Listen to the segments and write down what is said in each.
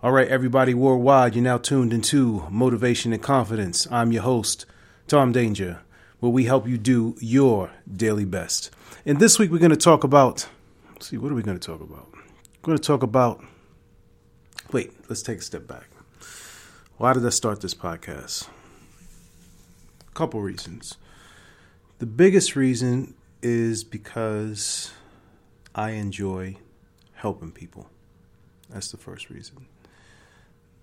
All right, everybody worldwide, you're now tuned into Motivation and Confidence. I'm your host, Tom Danger, where we help you do your daily best. And this week we're going to talk about, see, what are we going to talk about? We're going to talk about, wait, let's take a step back. Why did I start this podcast? A couple reasons. The biggest reason is because I enjoy helping people. That's the first reason.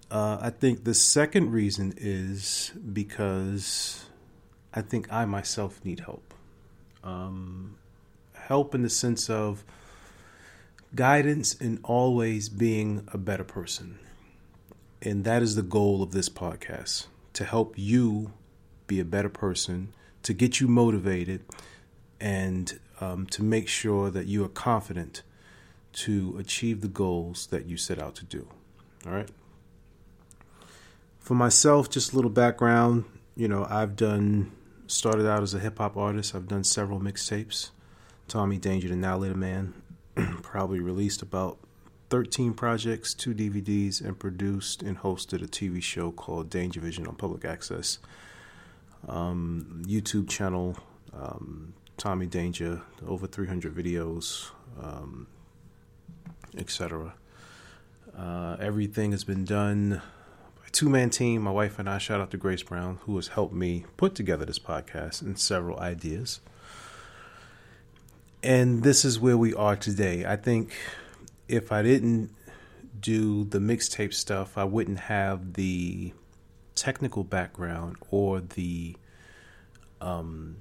Uh, I think the second reason is because I think I myself need help. Um, help in the sense of guidance in always being a better person. And that is the goal of this podcast to help you be a better person, to get you motivated, and um, to make sure that you are confident to achieve the goals that you set out to do. All right. For myself, just a little background. You know, I've done, started out as a hip hop artist. I've done several mixtapes. Tommy Danger, the Now Later Man, probably released about 13 projects, two DVDs, and produced and hosted a TV show called Danger Vision on public access. Um, YouTube channel, um, Tommy Danger, over 300 videos, um, etc. Uh, everything has been done two man team. My wife and I, shout out to Grace Brown, who has helped me put together this podcast and several ideas. And this is where we are today. I think if I didn't do the mixtape stuff, I wouldn't have the technical background or the um,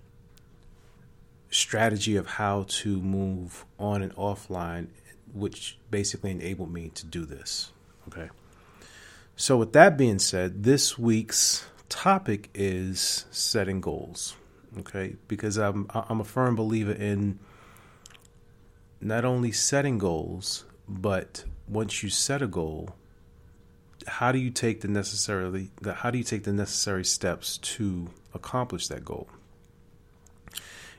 strategy of how to move on and offline, which basically enabled me to do this. Okay. So, with that being said, this week's topic is setting goals. Okay, because I'm I'm a firm believer in not only setting goals, but once you set a goal, how do you take the necessarily the, how do you take the necessary steps to accomplish that goal?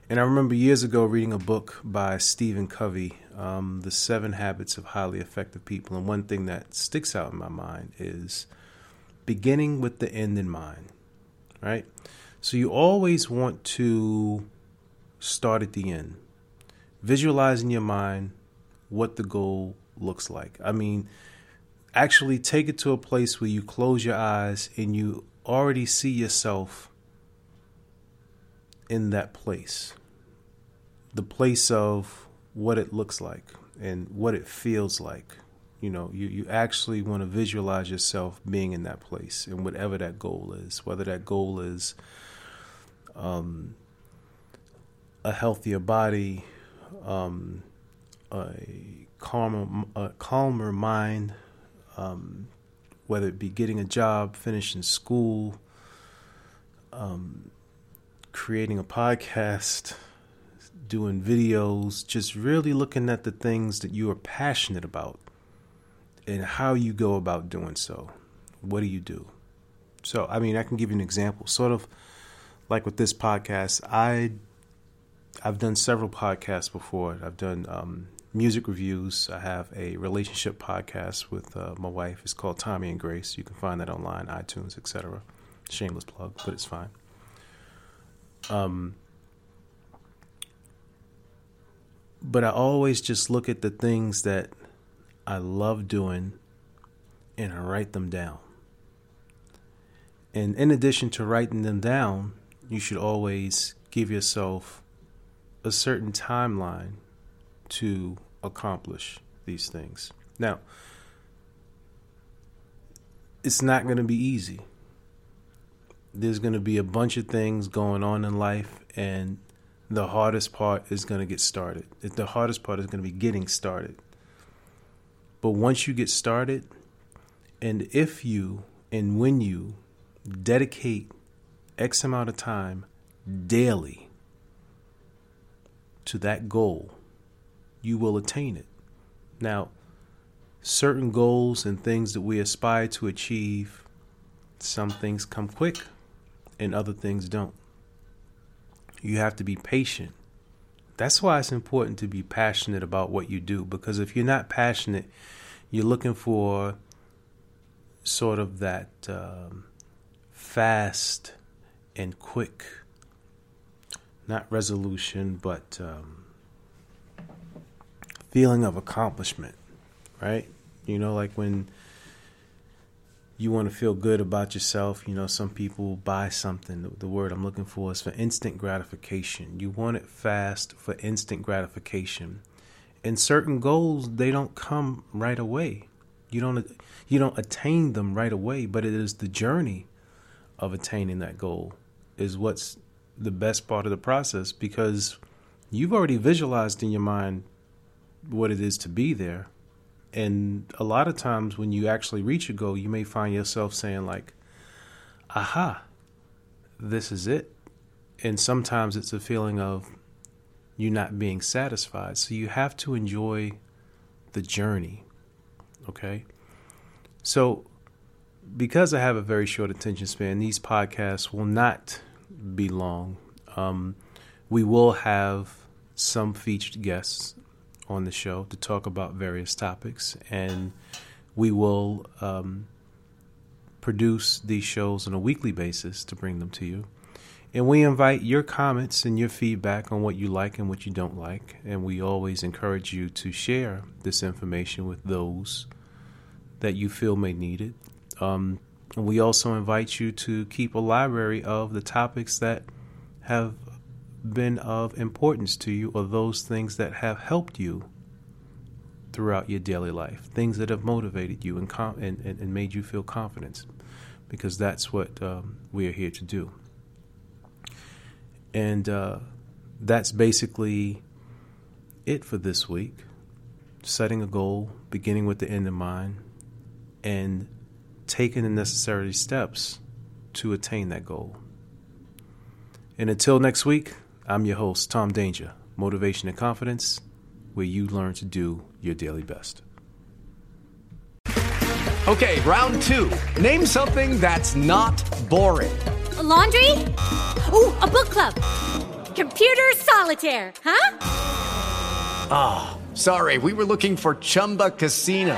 And I remember years ago reading a book by Stephen Covey, um, The Seven Habits of Highly Effective People. And one thing that sticks out in my mind is beginning with the end in mind, right? So you always want to start at the end, visualize in your mind what the goal looks like. I mean, actually take it to a place where you close your eyes and you already see yourself in that place. The place of what it looks like and what it feels like. You know, you, you actually want to visualize yourself being in that place and whatever that goal is, whether that goal is um, a healthier body, um, a calmer, a calmer mind, um, whether it be getting a job, finishing school, um, creating a podcast, doing videos, just really looking at the things that you are passionate about and how you go about doing so. What do you do? So, I mean, I can give you an example. Sort of like with this podcast, I I've done several podcasts before. I've done um, music reviews. I have a relationship podcast with uh, my wife. It's called Tommy and Grace. You can find that online, iTunes, etc. Shameless plug, but it's fine. Um, but I always just look at the things that I love doing and I write them down. And in addition to writing them down, you should always give yourself a certain timeline to accomplish these things. Now, it's not going to be easy there's going to be a bunch of things going on in life and the hardest part is going to get started the hardest part is going to be getting started But once you get started, and if you and when you dedicate X amount of time daily to that goal, you will attain it. Now, certain goals and things that we aspire to achieve, some things come quick and other things don't. You have to be patient. That's why it's important to be passionate about what you do because if you're not passionate, you're looking for sort of that um, fast and quick, not resolution, but um, feeling of accomplishment, right? You know, like when you want to feel good about yourself, you know, some people buy something. The, word I'm looking for is for instant gratification. You want it fast for instant gratification. And certain goals, they don't come right away. You don't you don't attain them right away, but it is the journey of attaining that goal is what's the best part of the process because you've already visualized in your mind what it is to be there. And a lot of times when you actually reach a goal, you may find yourself saying, like, aha, this is it. And sometimes it's a feeling of you not being satisfied. So you have to enjoy the journey. Okay? So, because I have a very short attention span, these podcasts will not be long. Um, we will have some featured guests on the show to talk about various topics, and we will um, produce these shows on a weekly basis to bring them to you. And we invite your comments and your feedback on what you like and what you don't like. And we always encourage you to share this information with those that you feel may need it. Um, we also invite you to keep a library of the topics that have been of importance to you or those things that have helped you throughout your daily life, things that have motivated you and, com- and, and, and, made you feel confidence, because that's what um, we are here to do. And uh, that's basically it for this week. Setting a goal, beginning with the end in mind, and taking the necessary steps to attain that goal. And until next week, I'm your host, Tom Danger, Motivation and Confidence, where you learn to do your daily best. Okay, round two. Name something that's not boring. A laundry? Ooh, a book club. Computer solitaire, huh? Ah, oh, sorry, we were looking for Chumba Casino.